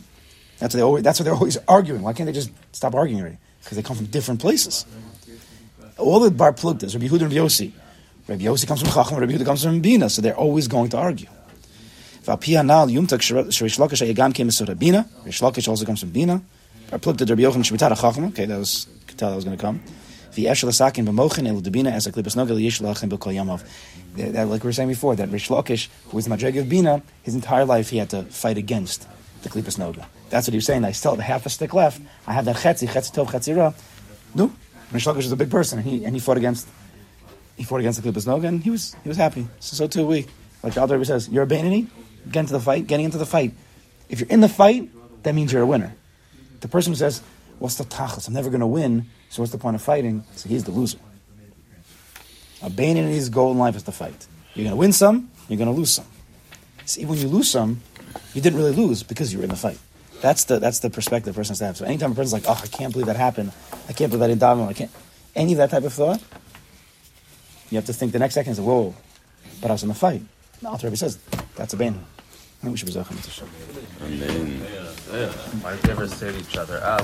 That's what they always. That's what they're always arguing. Why can't they just stop arguing already? Because they come from different places. All the bar plugtas, Rabbi Yehuda and Rabbi Yossi. Rabbi Yossi comes from Chacham, Rabbi Yehuda comes from Bina, so they're always going to argue. V'alpi hanal yumtak sherish lakish ayagam came from Bina. Rish Lakish also comes from Bina. Bar plugta Rabbi Yochanan shemitat Chacham. Okay, that was could tell that was going to come. V'yeshel asakin b'mochin el debina as a klipas nogel yishlachin b'kol yamav. Like we were saying before, that Rish Lakish, who was Madreg of Bina, his entire life he had to fight against the klipas noga. That's what he was saying. I still have half a stick left. I have that chetzi, chetzi tov, chetzi ra. No, Rish Lakish is a big person, and he and he fought against he fought against the Klippus Noga, and he was he was happy. So, so too we. Like the Rebbe says, you're a Bainani, get into the fight, getting into the fight. If you're in the fight, that means you're a winner. The person who says, what's the tachlis? I'm never going to win, so what's the point of fighting? So he's the loser. Bainani's goal in life is to fight. You're going to win some, you're going to lose some. See, when you lose some, you didn't really lose because you were in the fight. That's the that's the perspective a person has to have. So anytime a person's like, oh, I can't believe that happened. I can't believe I didn't daven. I can't. Any of that type of thought, you have to think the next second is, whoa, but I was in the fight. The Alter Rebbe says, that's a bain. I think we should be Zachem. And then Why do they ever say to each other, ah,